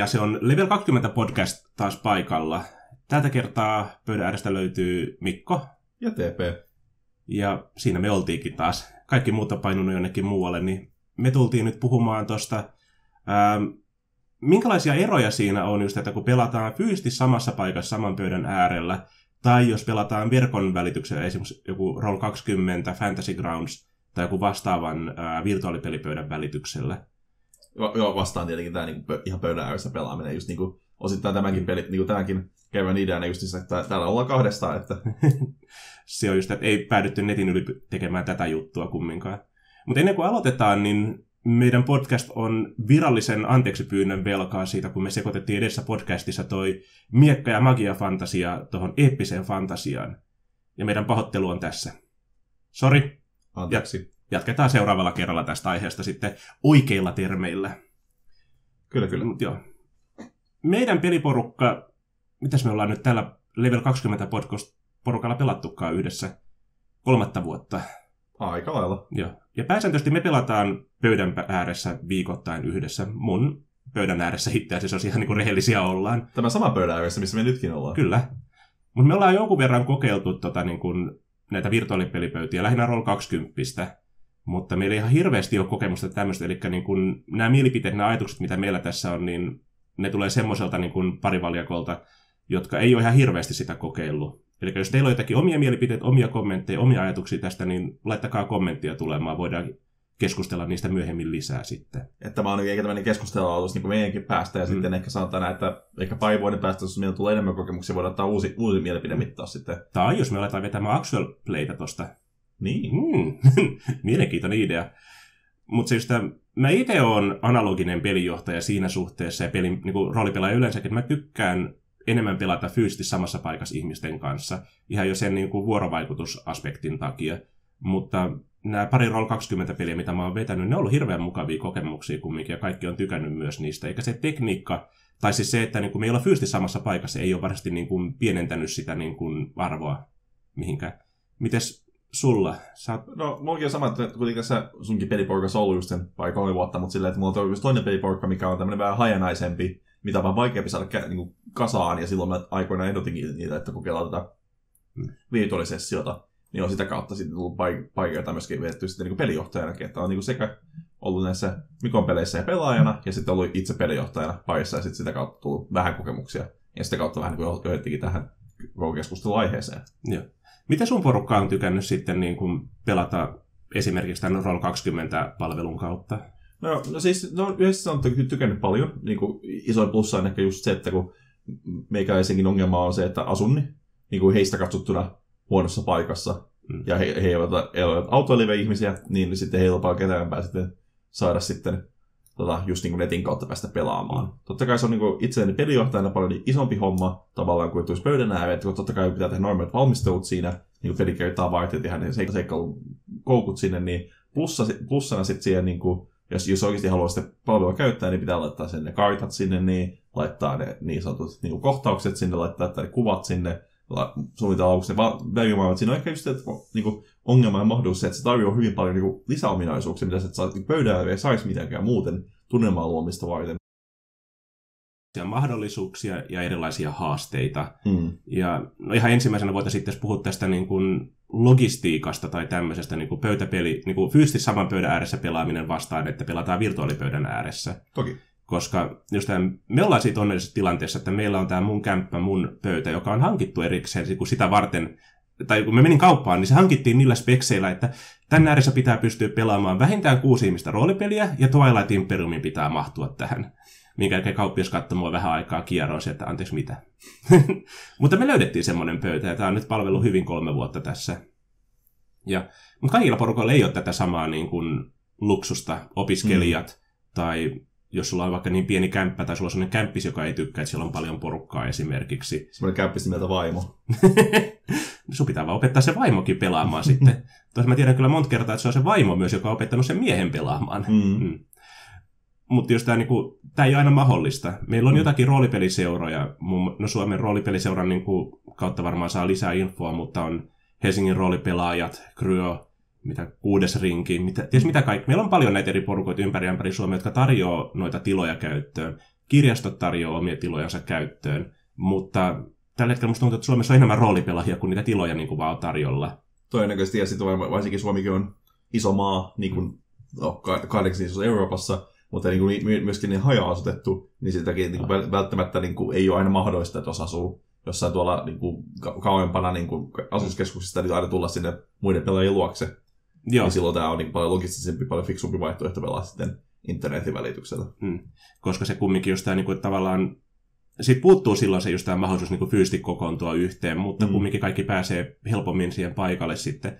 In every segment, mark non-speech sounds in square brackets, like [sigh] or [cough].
Ja se on Level 20 podcast taas paikalla. Tältä kertaa pöydän äärestä löytyy Mikko. Ja TP. Ja siinä me oltiinkin taas. Kaikki muuta painunut jonnekin muualle, niin me tultiin nyt puhumaan tuosta, ähm, minkälaisia eroja siinä on just, että kun pelataan fyysisesti samassa paikassa saman pöydän äärellä, tai jos pelataan verkon välityksellä, esimerkiksi joku Roll20, Fantasy Grounds, tai joku vastaavan äh, virtuaalipelipöydän välityksellä. Joo, vastaan tietenkin tämä niinku, ihan pöydän ääressä pelaaminen, just niinku, osittain tämänkin pelit, niinku tämänkin kevään ideana just se, että täällä ollaan kahdestaan. Että... [laughs] se on just, että ei päädytty netin yli tekemään tätä juttua kumminkaan. Mutta ennen kuin aloitetaan, niin meidän podcast on virallisen anteeksi pyynnön velkaa siitä, kun me sekoitettiin edessä podcastissa toi miekka- ja magia-fantasia tuohon eeppiseen fantasiaan. Ja meidän pahoittelu on tässä. Sori. Anteeksi. Jatketaan seuraavalla kerralla tästä aiheesta sitten oikeilla termeillä. Kyllä, kyllä. Mut joo. Meidän peliporukka, mitäs me ollaan nyt täällä Level 20 podcast porukalla pelattukaan yhdessä kolmatta vuotta. Aika lailla. Joo. Ja pääsääntöisesti me pelataan pöydän ääressä viikoittain yhdessä. Mun pöydän ääressä itse asiassa, jos ihan niin kuin rehellisiä ollaan. Tämä sama pöydän ääressä, missä me nytkin ollaan. Kyllä. Mutta me ollaan jonkun verran kokeiltu tota, niin kuin, näitä virtuaalipelipöytiä, lähinnä Roll 20 mutta meillä ei ihan hirveästi ole kokemusta tämmöistä, eli niin kun, nämä mielipiteet, nämä ajatukset, mitä meillä tässä on, niin ne tulee semmoiselta niin kuin parivaljakolta, jotka ei ole ihan hirveästi sitä kokeillut. Eli jos teillä on jotakin omia mielipiteitä, omia kommentteja, omia ajatuksia tästä, niin laittakaa kommenttia tulemaan, voidaan keskustella niistä myöhemmin lisää sitten. Että tämä on eikä tämmöinen keskustelualoitus niin kuin meidänkin päästä, ja mm. sitten ehkä sanotaan, että ehkä pari vuoden päästä, jos meillä tulee enemmän kokemuksia, voidaan ottaa uusi, uusi mielipidemittaus sitten. Tai jos me aletaan vetämään actual playtä tosta. Niin. Mm. [laughs] Mielenkiintoinen idea. Mutta siis mä itse olen analoginen pelijohtaja siinä suhteessa ja pelin, niin roolipelaaja yleensäkin, mä tykkään enemmän pelata fyysisesti samassa paikassa ihmisten kanssa, ihan jo sen niin kuin vuorovaikutusaspektin takia. Mutta nämä pari Roll 20 peliä, mitä mä oon vetänyt, ne on ollut hirveän mukavia kokemuksia kumminkin, ja kaikki on tykännyt myös niistä. Eikä se tekniikka, tai siis se, että niin kuin me ei olla fyysisesti samassa paikassa, ei ole varmasti niin kuin pienentänyt sitä niin kuin arvoa mihinkään. Mites sulla? Sä. No, mullakin on sama, että kuitenkin tässä sunkin peliporukassa on ollut just sen pari kolme vuotta, mutta silleen, että mulla on just toinen peliporukka, mikä on tämmöinen vähän hajanaisempi, mitä on vaan vaikeampi saada niin kuin kasaan, ja silloin mä aikoinaan ehdotinkin niitä, että kokeillaan tätä hmm. virtuaalisessiota, niin on sitä kautta sitten tullut paikoita myöskin vedetty sitten niin pelijohtajanakin, että on niin kuin sekä ollut näissä Mikon peleissä ja pelaajana, ja sitten ollut itse pelijohtajana parissa, ja sitten sitä kautta tullut vähän kokemuksia, ja sitä kautta vähän niin kuin tähän koko keskusteluaiheeseen. Joo. Miten sun porukka on tykännyt sitten niin kuin pelata esimerkiksi tämän Roll 20-palvelun kautta? No, no siis no, yhdessä on tykännyt paljon. Niin kuin isoin plussa on ehkä just se, että kun meikäläisenkin ongelma on se, että asun niin, niin kuin heistä katsottuna huonossa paikassa, mm. ja he, he eivät, ole autoilevia ihmisiä, niin sitten heillä on ketään sitten saada sitten tota, just niin kuin netin kautta päästä pelaamaan. Mm. Totta kai se on niin itselleni pelijohtajana paljon isompi homma tavallaan kuin tulisi pöydän ääreen, että totta kai pitää tehdä normaalit valmistelut siinä, niin kuin pelikertaa varten tehdä ne seikkailun koukut sinne, niin plussa, plussana sitten siihen, niin kuin, jos, jos oikeasti haluaa sitä palvelua käyttää, niin pitää laittaa sen ne kartat sinne, niin laittaa ne niin sanotut niin kohtaukset sinne, laittaa ne kuvat sinne, suunnitella aluksi ne välimaailmat. Siinä on ehkä just että, niin kuin, ongelma ja mahdollisuus se, että se tarjoaa hyvin paljon niin kuin, lisäominaisuuksia, mitä sä et saa pöydällä ei saisi mitenkään muuten tunnelmaa luomista varten. mahdollisuuksia ja erilaisia haasteita. Mm. Ja no ihan ensimmäisenä voitaisiin sitten puhua tästä niin kuin logistiikasta tai tämmöisestä niin kuin pöytäpeli, niin kuin fyysisesti saman pöydän ääressä pelaaminen vastaan, että pelataan virtuaalipöydän ääressä. Toki. Koska just tämän, me ollaan siitä onnellisessa tilanteessa, että meillä on tämä mun kämppä, mun pöytä, joka on hankittu erikseen kun sitä varten, tai kun me menin kauppaan, niin se hankittiin niillä spekseillä, että Tän ääressä pitää pystyä pelaamaan vähintään kuusi ihmistä roolipeliä, ja Twilight Imperiumin pitää mahtua tähän. Minkä jälkeen kauppias katsoi mua vähän aikaa kierroon että anteeksi mitä. [laughs] mutta me löydettiin semmoinen pöytä, ja tämä on nyt palvelu hyvin kolme vuotta tässä. Ja, mutta kaikilla porukoilla ei ole tätä samaa niin kuin luksusta, opiskelijat mm. tai jos sulla on vaikka niin pieni kämppä tai sulla on sellainen kämppis, joka ei tykkää, että siellä on paljon porukkaa esimerkiksi. Semmoinen kämppis nimeltä vaimo. [laughs] Sun pitää vaan opettaa se vaimokin pelaamaan sitten. [laughs] Tois mä tiedän kyllä monta kertaa, että se on se vaimo myös, joka on opettanut sen miehen pelaamaan. Mm. Mm. Mutta jos tämä niinku, tää ei ole aina mahdollista. Meillä on mm. jotakin roolipeliseuroja. No Suomen roolipeliseuran niinku, kautta varmaan saa lisää infoa, mutta on Helsingin roolipelaajat, Kryo, mitä kuudes rinki, mitä, ties mitä kaikki. Meillä on paljon näitä eri porukoita ympäri ympäri Suomea, jotka tarjoaa noita tiloja käyttöön. kirjastot tarjoaa omia tilojansa käyttöön, mutta tällä hetkellä musta tuntuu, että Suomessa on enemmän roolipelaajia kuin niitä tiloja niin kuin vaan on tarjolla. Todennäköisesti, ja sitten varsinkin Suomikin on iso maa, niin kuin no, kahdeksan isossa Euroopassa, mutta niin kuin myöskin niin haja-asutettu, niin sitäkin niin kuin välttämättä niin kuin, ei ole aina mahdollista, että jos asuu jossain tuolla niin kuin, kauempana niin kuin asuskeskuksista, niin aina tulla sinne muiden pelaajien luokse. Joo. Niin silloin tämä on niin paljon logistisempi, paljon fiksumpi vaihtoehto pelaa sitten internetin välityksellä. Hmm. Koska se kumminkin just tämä niin kuin, tavallaan siitä puuttuu silloin se just tämä mahdollisuus niin fyysisesti kokoontua yhteen, mutta mm. kumminkin kaikki pääsee helpommin siihen paikalle sitten.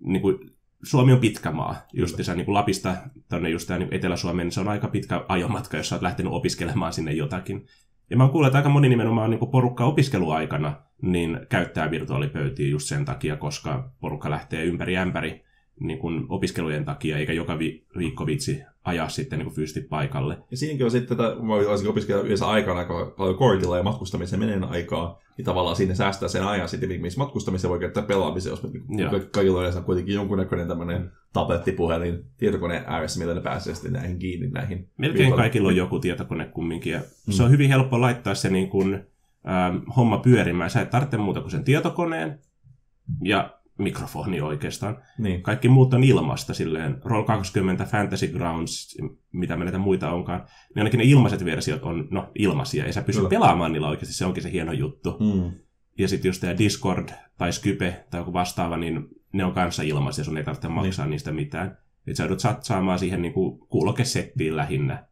Niin kuin, Suomi on pitkä maa, just niin kuin Lapista tuonne just tämä, niin Etelä-Suomeen, niin se on aika pitkä ajomatka, jos olet lähtenyt opiskelemaan sinne jotakin. Ja mä oon kuullut, että aika moni nimenomaan niin porukka opiskeluaikana niin käyttää virtuaalipöytiä just sen takia, koska porukka lähtee ympäri ämpäri niin kuin opiskelujen takia, eikä joka vi- viikko vitsi ajaa sitten niin kuin fyysisesti paikalle. Ja siinäkin on sitten, että mä olisin opiskella yhdessä aikana aika paljon kortilla ja matkustamiseen menee aikaa, niin tavallaan siinä säästää sen ajan sitten, missä matkustamiseen voi käyttää pelaamiseen, jos niin kaikilla on yleensä kuitenkin jonkunnäköinen tämmöinen tablettipuhelin tietokoneen ääressä, millä ne pääsee sitten näihin kiinni näihin. Melkein kaikilla on joku tietokone kumminkin, ja mm. se on hyvin helppo laittaa se niin kuin, ähm, homma pyörimään. Sä et tarvitse muuta kuin sen tietokoneen, ja mikrofoni oikeastaan. Niin. Kaikki muut on ilmasta silleen. Roll20, Fantasy Grounds, mitä me näitä muita onkaan. Niin ainakin ne ilmaiset versiot on no, ilmaisia. Ja sä pysty Kyllä. pelaamaan niillä oikeasti. Se onkin se hieno juttu. Mm. Ja sitten just tämä Discord tai Skype tai joku vastaava, niin ne on kanssa ilmaisia. Sun ei tarvitse niin. maksaa niin. niistä mitään. Että sä joudut satsaamaan siihen niinku kuulokesettiin lähinnä.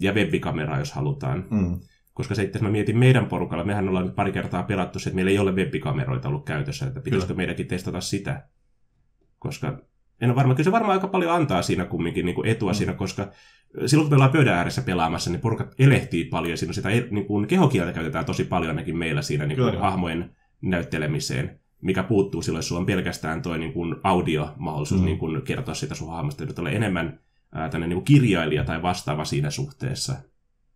Ja webbikamera, jos halutaan. Mm. Koska se itse mä mietin meidän porukalla, mehän ollaan nyt pari kertaa pelattu se, että meillä ei ole webbikameroita ollut käytössä, että pitäisikö meidänkin testata sitä. Koska en ole varma, kyllä se varmaan aika paljon antaa siinä kumminkin niin kuin etua mm. siinä, koska silloin kun me ollaan pöydän ääressä pelaamassa, niin porukat elehtii paljon, siinä sitä niin kuin kehokieltä käytetään tosi paljon ainakin meillä siinä niin kuin hahmojen näyttelemiseen, mikä puuttuu silloin, jos sulla on pelkästään tuo niin kuin audio-mahdollisuus mm. niin kuin kertoa sitä sun hahmosta, että enemmän ää, tänne niin kuin kirjailija tai vastaava siinä suhteessa.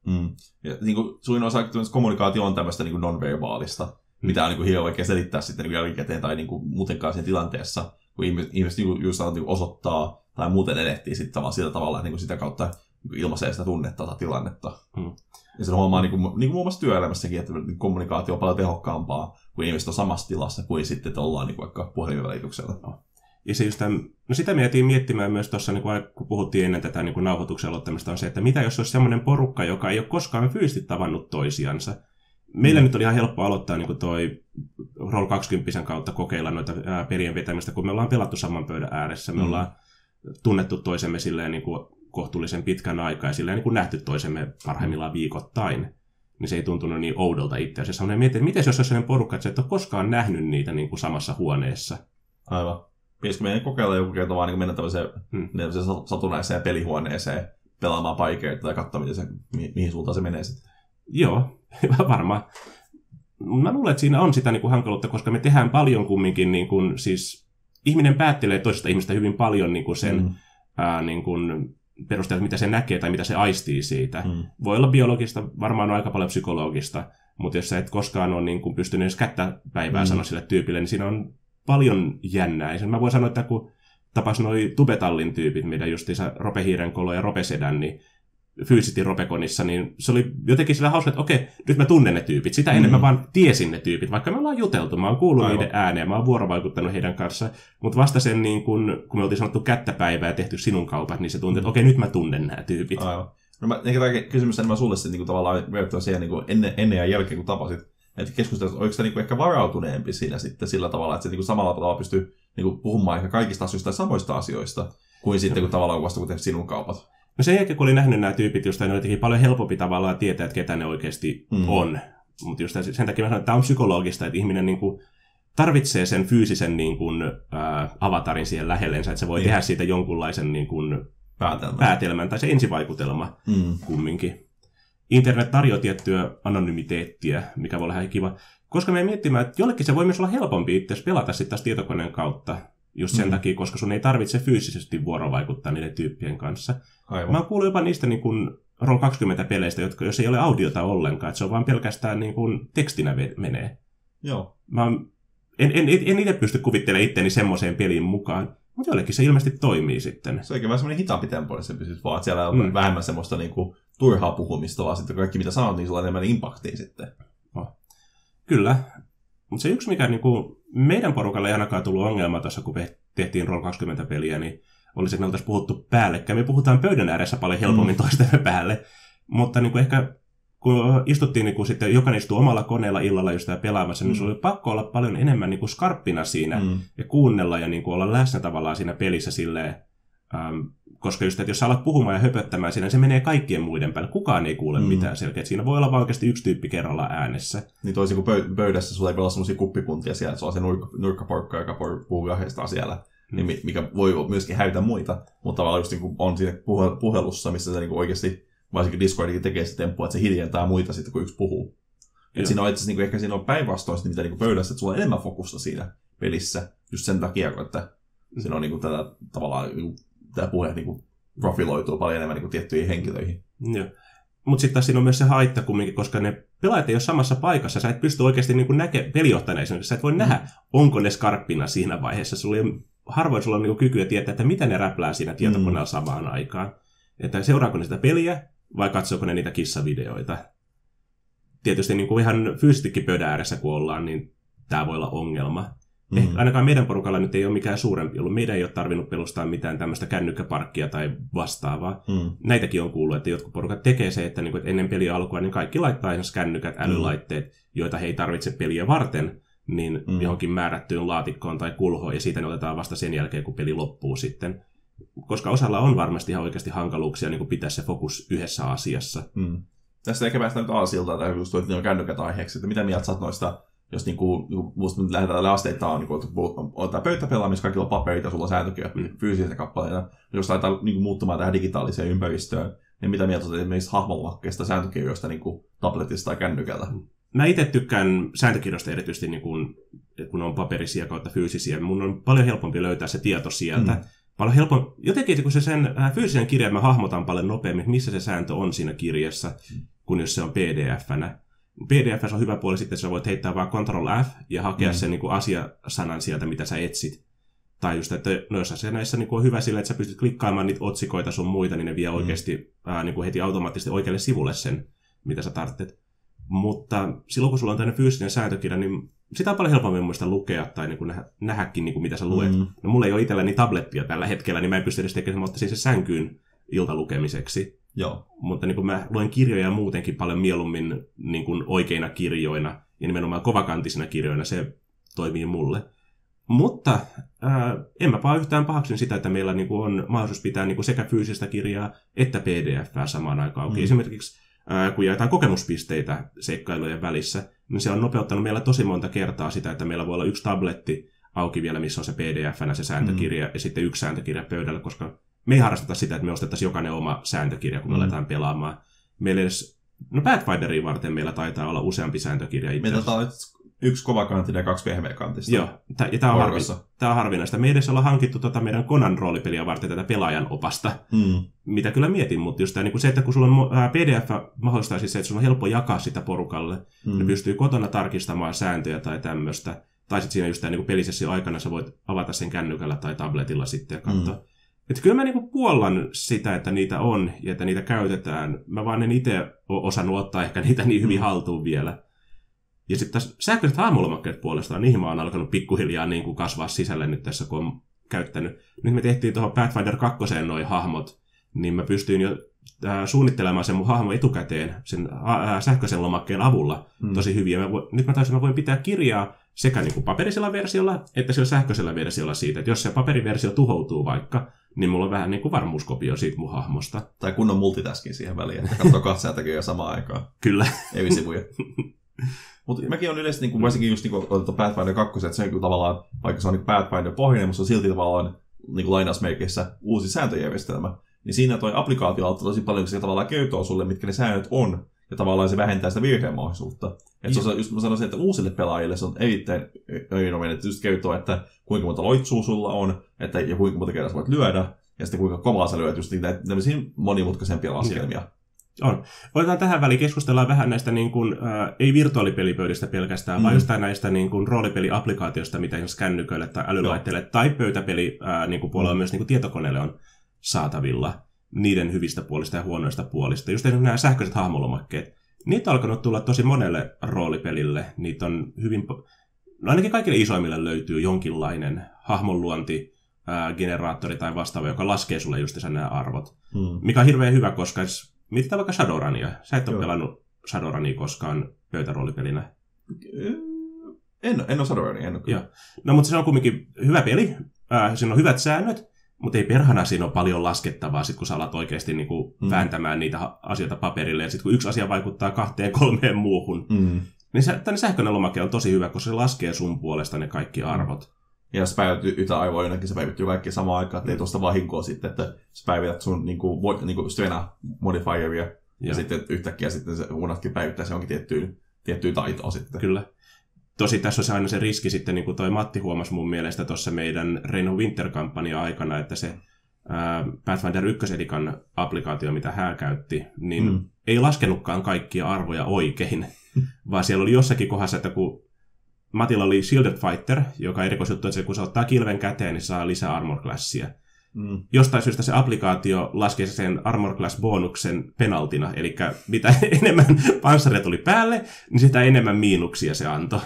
Mm. Ja niin kuin, suurin osa kommunikaatio on tämmöistä niin non-verbaalista, mm. mitä on niin kuin, hirveän vaikea selittää sitten niin jälkikäteen tai niin kuin, muutenkaan siinä tilanteessa, kun ihmiset, ihmiset niin kuin, just niin kuin, osoittaa tai muuten edettiin sitten tavallaan sillä tavalla, että niin kuin, sitä kautta niin ilmaisee sitä tunnetta tai tilannetta. Mm. Ja sen huomaa niin kuin, niin kuin muun muassa työelämässäkin, että niin kommunikaatio on paljon tehokkaampaa, kun ihmiset on samassa tilassa kuin sitten, että ollaan niin kuin, vaikka puhelimen välityksellä. No. Ja se just tämän, no sitä mietin miettimään myös tuossa, niin kun puhuttiin ennen tätä niin kuin nauhoituksen aloittamista, on se, että mitä jos olisi semmoinen porukka, joka ei ole koskaan fyysisesti tavannut toisiansa. Meillä mm. nyt oli ihan helppo aloittaa niin kuin toi Roll 20 kautta kokeilla noita ää, perien vetämistä, kun me ollaan pelattu saman pöydän ääressä. Me mm. ollaan tunnettu toisemme silleen niin kuin kohtuullisen pitkän aikaa ja silleen niin kuin nähty toisemme parhaimmillaan viikoittain. Niin se ei tuntunut niin oudolta itse asiassa. Mietin, että miten jos olisi sellainen porukka, että sä et ole koskaan nähnyt niitä niin kuin samassa huoneessa. Aivan pitäisikö meidän kokeilla joku kerta vaan niin mennä tämmöiseen hmm. satunnaiseen pelihuoneeseen pelaamaan paikeita tai katsoa, miten se, mi- mihin suuntaan se menee sitten. Joo, [laughs] varmaan. Mä luulen, että siinä on sitä niin kuin hankaluutta, koska me tehdään paljon kumminkin, niin kuin, siis ihminen päättelee toisesta ihmistä hyvin paljon niin kuin sen mm. ää, niin kuin, perusteella, mitä se näkee tai mitä se aistii siitä. Mm. Voi olla biologista, varmaan on aika paljon psykologista, mutta jos sä et koskaan ole niin kuin, pystynyt edes kättä päivää mm. sanoa sille tyypille, niin siinä on paljon jännää. Mä voin sanoa, että kun tapas noi tubetallin tyypit, mitä justiinsa Rope Hiirenkolo ja Rope Sedan, niin fyysisesti Ropekonissa, niin se oli jotenkin sillä hauska, että okei, nyt mä tunnen ne tyypit. Sitä ennen mm. mä vaan tiesin ne tyypit, vaikka me ollaan juteltu, mä oon kuullut Aivan. niiden ääneen, mä oon vuorovaikuttanut heidän kanssa, mutta vasta sen, niin kun, kun me oltiin sanottu kättäpäivää ja tehty sinun kaupat, niin se tuntui, että okei, nyt mä tunnen nämä tyypit. Aivan. No mä, kysymys enemmän sulle sitten niin tavallaan verrattuna siihen niin ennen, ennen ja jälkeen, kun tapasit että keskustelussa, oliko se niinku ehkä varautuneempi siinä sitten sillä tavalla, että se niinku samalla tavalla pystyy niinku puhumaan ehkä kaikista asioista tai samoista asioista, kuin sitten kun tavallaan vasta kun sinun kaupat. No sen jälkeen, kun oli nähnyt nämä tyypit, joista ne jotenkin paljon helpompi tavallaan tietää, että ketä ne oikeasti mm. on. Mutta just sen takia mä sanon, että tämä on psykologista, että ihminen niin kuin tarvitsee sen fyysisen niin kuin, äh, avatarin siihen lähellensä, että se voi niin. tehdä siitä jonkunlaisen niin kuin, päätelmän. päätelmän tai se ensivaikutelma mm. kumminkin internet tarjoaa tiettyä anonymiteettiä, mikä voi olla ihan kiva. Koska me miettimään, että jollekin se voi myös olla helpompi itse pelata sitten taas tietokoneen kautta. Just sen mm. takia, koska sun ei tarvitse fyysisesti vuorovaikuttaa niiden tyyppien kanssa. Aivan. Mä oon kuullut jopa niistä niin kuin Roll 20 peleistä, jotka, jos ei ole audiota ollenkaan, että se on vaan pelkästään niin kuin tekstinä menee. Joo. Mä en, en, en, en itse pysty kuvittelemaan itteni semmoiseen peliin mukaan, mutta jollekin se ilmeisesti toimii sitten. Se on oikein vähän semmoinen hitaampi tempo, niin se pysyt vaan, että siellä on mm. vähemmän semmoista niin kuin, turhaa puhumista, vaan sitten kaikki mitä sanot, niin sulla on enemmän impaktia sitten. No. Kyllä. Mutta se yksi, mikä niinku, meidän porukalle ei ainakaan tullut ongelma tuossa, kun me tehtiin Roll 20-peliä, niin oli se, että me oltaisiin puhuttu päällekkäin. Me puhutaan pöydän ääressä paljon helpommin mm. toistemme päälle. Mutta niin kuin ehkä kun istuttiin niin kuin sitten, jokainen istui omalla koneella illalla just pelaamassa, niin mm. niin se oli pakko olla paljon enemmän niin kuin skarppina siinä mm. ja kuunnella ja niin kuin olla läsnä tavallaan siinä pelissä silleen, ähm, koska just, että jos sä alat puhumaan ja höpöttämään siinä, se menee kaikkien muiden päälle. Kukaan ei kuule mm. mitään selkeää. Siinä voi olla vaan oikeasti yksi tyyppi kerrallaan äänessä. Niin toisin kuin pöydässä sulla ei olla sellaisia kuppipuntia siellä, se on se nurkka, nurkkaporkka, joka puhuu kahdestaan siellä. Mm. Niin mikä voi myöskin häytä muita, mutta tavallaan just niin kuin on siinä puhelussa, missä se niin oikeasti varsinkin Discordikin tekee sitä temppua, että se hiljentää muita sitten, kun yksi puhuu. Et siinä on itse asiassa, niin ehkä siinä on päinvastoin mitä niin pöydässä, että sulla on enemmän fokusta siinä pelissä, just sen takia, että siinä on niin kuin, tätä tavallaan niin kuin, tämä puhe niin kuin, profiloituu paljon enemmän niin kuin, tiettyihin henkilöihin. Joo. Mutta sitten siinä on myös se haitta kumminkin, koska ne pelaajat ei ole samassa paikassa. Sä et pysty oikeasti niin näke pelijohtajana esimerkiksi. Sä et voi mm. nähdä, onko ne skarppina siinä vaiheessa. Sulla ei, harvoin sulla on niin kykyä tietää, että mitä ne räplää siinä tietokoneella mm. samaan aikaan. Että seuraako ne sitä peliä, vai katsoako ne niitä kissavideoita. Tietysti niin kuin ihan fyysistikin pöydän ääressä kun ollaan, niin tämä voi olla ongelma. Mm. Ehkä ainakaan meidän porukalla nyt ei ole mikään suurempi ollut. Meidän ei ole tarvinnut pelustaa mitään tämmöistä kännykkäparkkia tai vastaavaa. Mm. Näitäkin on kuullut, että jotkut porukat tekee se, että, niin kuin, että ennen peliä alkua niin kaikki laittaa esimerkiksi kännykät, mm. älylaitteet, mm. joita he ei tarvitse peliä varten, niin mm. johonkin määrättyyn laatikkoon tai kulhoon, ja siitä ne otetaan vasta sen jälkeen, kun peli loppuu sitten koska osalla on varmasti ihan oikeasti hankaluuksia niin pitää se fokus yhdessä asiassa. Mm. Tästä ehkä päästään nyt Aasilta, tai just tuot niin kännykät aiheeksi, että mitä mieltä sä noista, jos niinku, niinku musta nyt lähdetään asteittain, niin on, on tämä pöytäpelaamista, kaikilla on paperit ja sulla on sääntökirja, mm. fyysisiä kappaleita. Jos laitetaan niin muuttumaan tähän digitaaliseen ympäristöön, niin mitä mieltä olet esimerkiksi hahmonlakkeista, sääntökirjoista niin kuin tabletista tai kännykällä? Mm. Mä itse tykkään sääntökirjoista erityisesti, niin kun, kun on paperisia kautta fyysisiä. Mun on paljon helpompi löytää se tieto sieltä. Mm paljon helpompi. Jotenkin kun se sen äh, fyysisen kirjan mä hahmotan paljon nopeammin, missä se sääntö on siinä kirjassa, mm. kun jos se on pdf-nä. Pdf on hyvä puoli sitten, että sä voit heittää vaan Ctrl F ja hakea mm. sen niin kuin asiasanan sieltä, mitä sä etsit. Tai just, että noissa näissä niin kuin on hyvä sillä, että sä pystyt klikkaamaan niitä otsikoita sun muita, niin ne vie mm. oikeasti ää, niin kuin heti automaattisesti oikealle sivulle sen, mitä sä tarvitset. Mutta silloin, kun sulla on tämmöinen fyysinen sääntökirja, niin sitä on paljon helpommin muista lukea tai niin kuin nähdä, nähdäkin, niin kuin mitä sä luet. Mm. No mulla ei ole itselläni tablettia tällä hetkellä, niin mä en pysty edes tekemään, mutta siis se sänkyyn iltalukemiseksi. Joo. Mutta niin kuin mä luen kirjoja muutenkin paljon mieluummin niin kuin oikeina kirjoina ja nimenomaan kovakantisina kirjoina se toimii mulle. Mutta ää, en mä vaan yhtään pahaksi sitä, että meillä niin kuin on mahdollisuus pitää niin kuin sekä fyysistä kirjaa että pdf samaan aikaan. Mm. Esimerkiksi ää, kun jaetaan kokemuspisteitä seikkailujen välissä, niin se on nopeuttanut meillä tosi monta kertaa sitä, että meillä voi olla yksi tabletti auki vielä, missä on se pdf se sääntökirja, mm. ja sitten yksi sääntökirja pöydällä, koska me ei harrasteta sitä, että me ostettaisiin jokainen oma sääntökirja, kun me mm. aletaan pelaamaan. Meillä edes, no Pathfinderia varten meillä taitaa olla useampi sääntökirja itse Meillä on yksi kovakantinen ja kaksi pehmeäkantista. Joo, ja tämä on, harvi, tämä on harvinaista. Me ei edes olla hankittu tuota meidän Conan roolipeliä varten tätä pelaajan opasta, mm. mitä kyllä mietin, mutta just tämä, niin kuin se, että kun sulla on PDF mahdollistaa siis se, että sulla on helppo jakaa sitä porukalle, mm. ne pystyy kotona tarkistamaan sääntöjä tai tämmöistä, tai sitten siinä just tämä niin pelisessio aikana sä voit avata sen kännykällä tai tabletilla sitten ja katsoa. Mm. Että kyllä mä niinku puollan sitä, että niitä on ja että niitä käytetään. Mä vaan en itse osannut ottaa ehkä niitä niin hyvin mm. haltuun vielä. Ja sitten tässä sähköiset hahmolomakkeet puolestaan, niihin mä oon alkanut pikkuhiljaa niin kuin kasvaa sisälle nyt tässä, kun on käyttänyt. Nyt me tehtiin tuohon Pathfinder 2 noin hahmot, niin mä pystyin jo äh, suunnittelemaan sen mun hahmo etukäteen sen äh, sähköisen lomakkeen avulla mm. tosi hyvin. mä vo, nyt mä taisin, mä voin pitää kirjaa sekä niin kuin paperisella versiolla että sillä sähköisellä versiolla siitä, että jos se paperiversio tuhoutuu vaikka, niin mulla on vähän niin kuin varmuuskopio siitä mun hahmosta. Tai kunnon multitaskin siihen väliin, että katsoo kahta samaan aikaan. Kyllä. Ei sivuja. Mutta mäkin on yleisesti, niin kuin, varsinkin just niin kuin Pathfinder 2, että se on niin tavallaan, vaikka se on niin Pathfinder pohjainen, mutta se on silti tavallaan niin kuin lainausmerkeissä uusi sääntöjärjestelmä. Niin siinä toi applikaatio auttaa tosi paljon, kun se tavallaan kertoo sulle, mitkä ne säännöt on, ja tavallaan se vähentää sitä virheen mahdollisuutta. Että se on, just mä sanoisin, että uusille pelaajille se on erittäin erinomainen, että just kertoo, että kuinka monta loitsua sulla on, että, ja kuinka monta kertaa voit lyödä, ja sitten kuinka kovaa sä lyöt, just niitä monimutkaisempia laskelmia. On. Otetaan tähän väliin, keskustellaan vähän näistä niin kuin, äh, ei virtuaalipelipöydistä pelkästään, mm. vaan jostain näistä niin kuin, roolipeliaplikaatioista, mitä jos kännyköille tai älylaitteille no. tai pöytäpeli äh, niin kuin puolella mm. myös niin kuin tietokoneelle on saatavilla. Niiden hyvistä puolista ja huonoista puolista. Just esimerkiksi nämä sähköiset hahmolomakkeet, niitä on alkanut tulla tosi monelle roolipelille. Niitä on hyvin, no ainakin kaikille isoimmille löytyy jonkinlainen hahmonluonti, ää, generaattori tai vastaava, joka laskee sulle just nämä arvot. Hmm. Mikä on hirveän hyvä, koska mitä vaikka Shadowrunia. Sä et ole Joo. pelannut Shadowrunia koskaan pöytäroolipelinä. En, en ole Shadowrunia, en ole Joo. No, mutta se on kuitenkin hyvä peli. Äh, siinä on hyvät säännöt, mutta ei perhana siinä ole paljon laskettavaa, sit kun sä alat oikeasti niin kuin mm. vääntämään niitä asioita paperille. Ja sitten kun yksi asia vaikuttaa kahteen [laughs] kolmeen muuhun, mm. niin se, tänne sähköinen lomake on tosi hyvä, koska se laskee sun puolesta ne kaikki arvot. Ja sä päivät yhtä aivoa jonnekin, sä päivittyy kaikki samaan aikaan, ettei tuosta vahinkoa sitten, että sä päivität sun niin kuin, niin kuin Strena modifieria, ja, ja sitten yhtäkkiä sitten se unohdatkin päivittää se onkin tiettyyn, tiettyyn taitoon sitten. Kyllä. Tosi tässä on se aina se riski sitten, niin kuin toi Matti huomasi mun mielestä tuossa meidän Reino Winter-kampanja aikana, että se ää, Pathfinder 1 edikan applikaatio, mitä hän käytti, niin mm. ei laskenutkaan kaikkia arvoja oikein, [laughs] vaan siellä oli jossakin kohdassa, että kun Matilla oli Shielded Fighter, joka erikoisjuttu, että se, kun se ottaa kilven käteen, niin saa lisää armor classia. Mm. Jostain syystä se applikaatio laskee sen armor class bonuksen penaltina, eli mitä [laughs] enemmän panssaria tuli päälle, niin sitä enemmän miinuksia se antoi.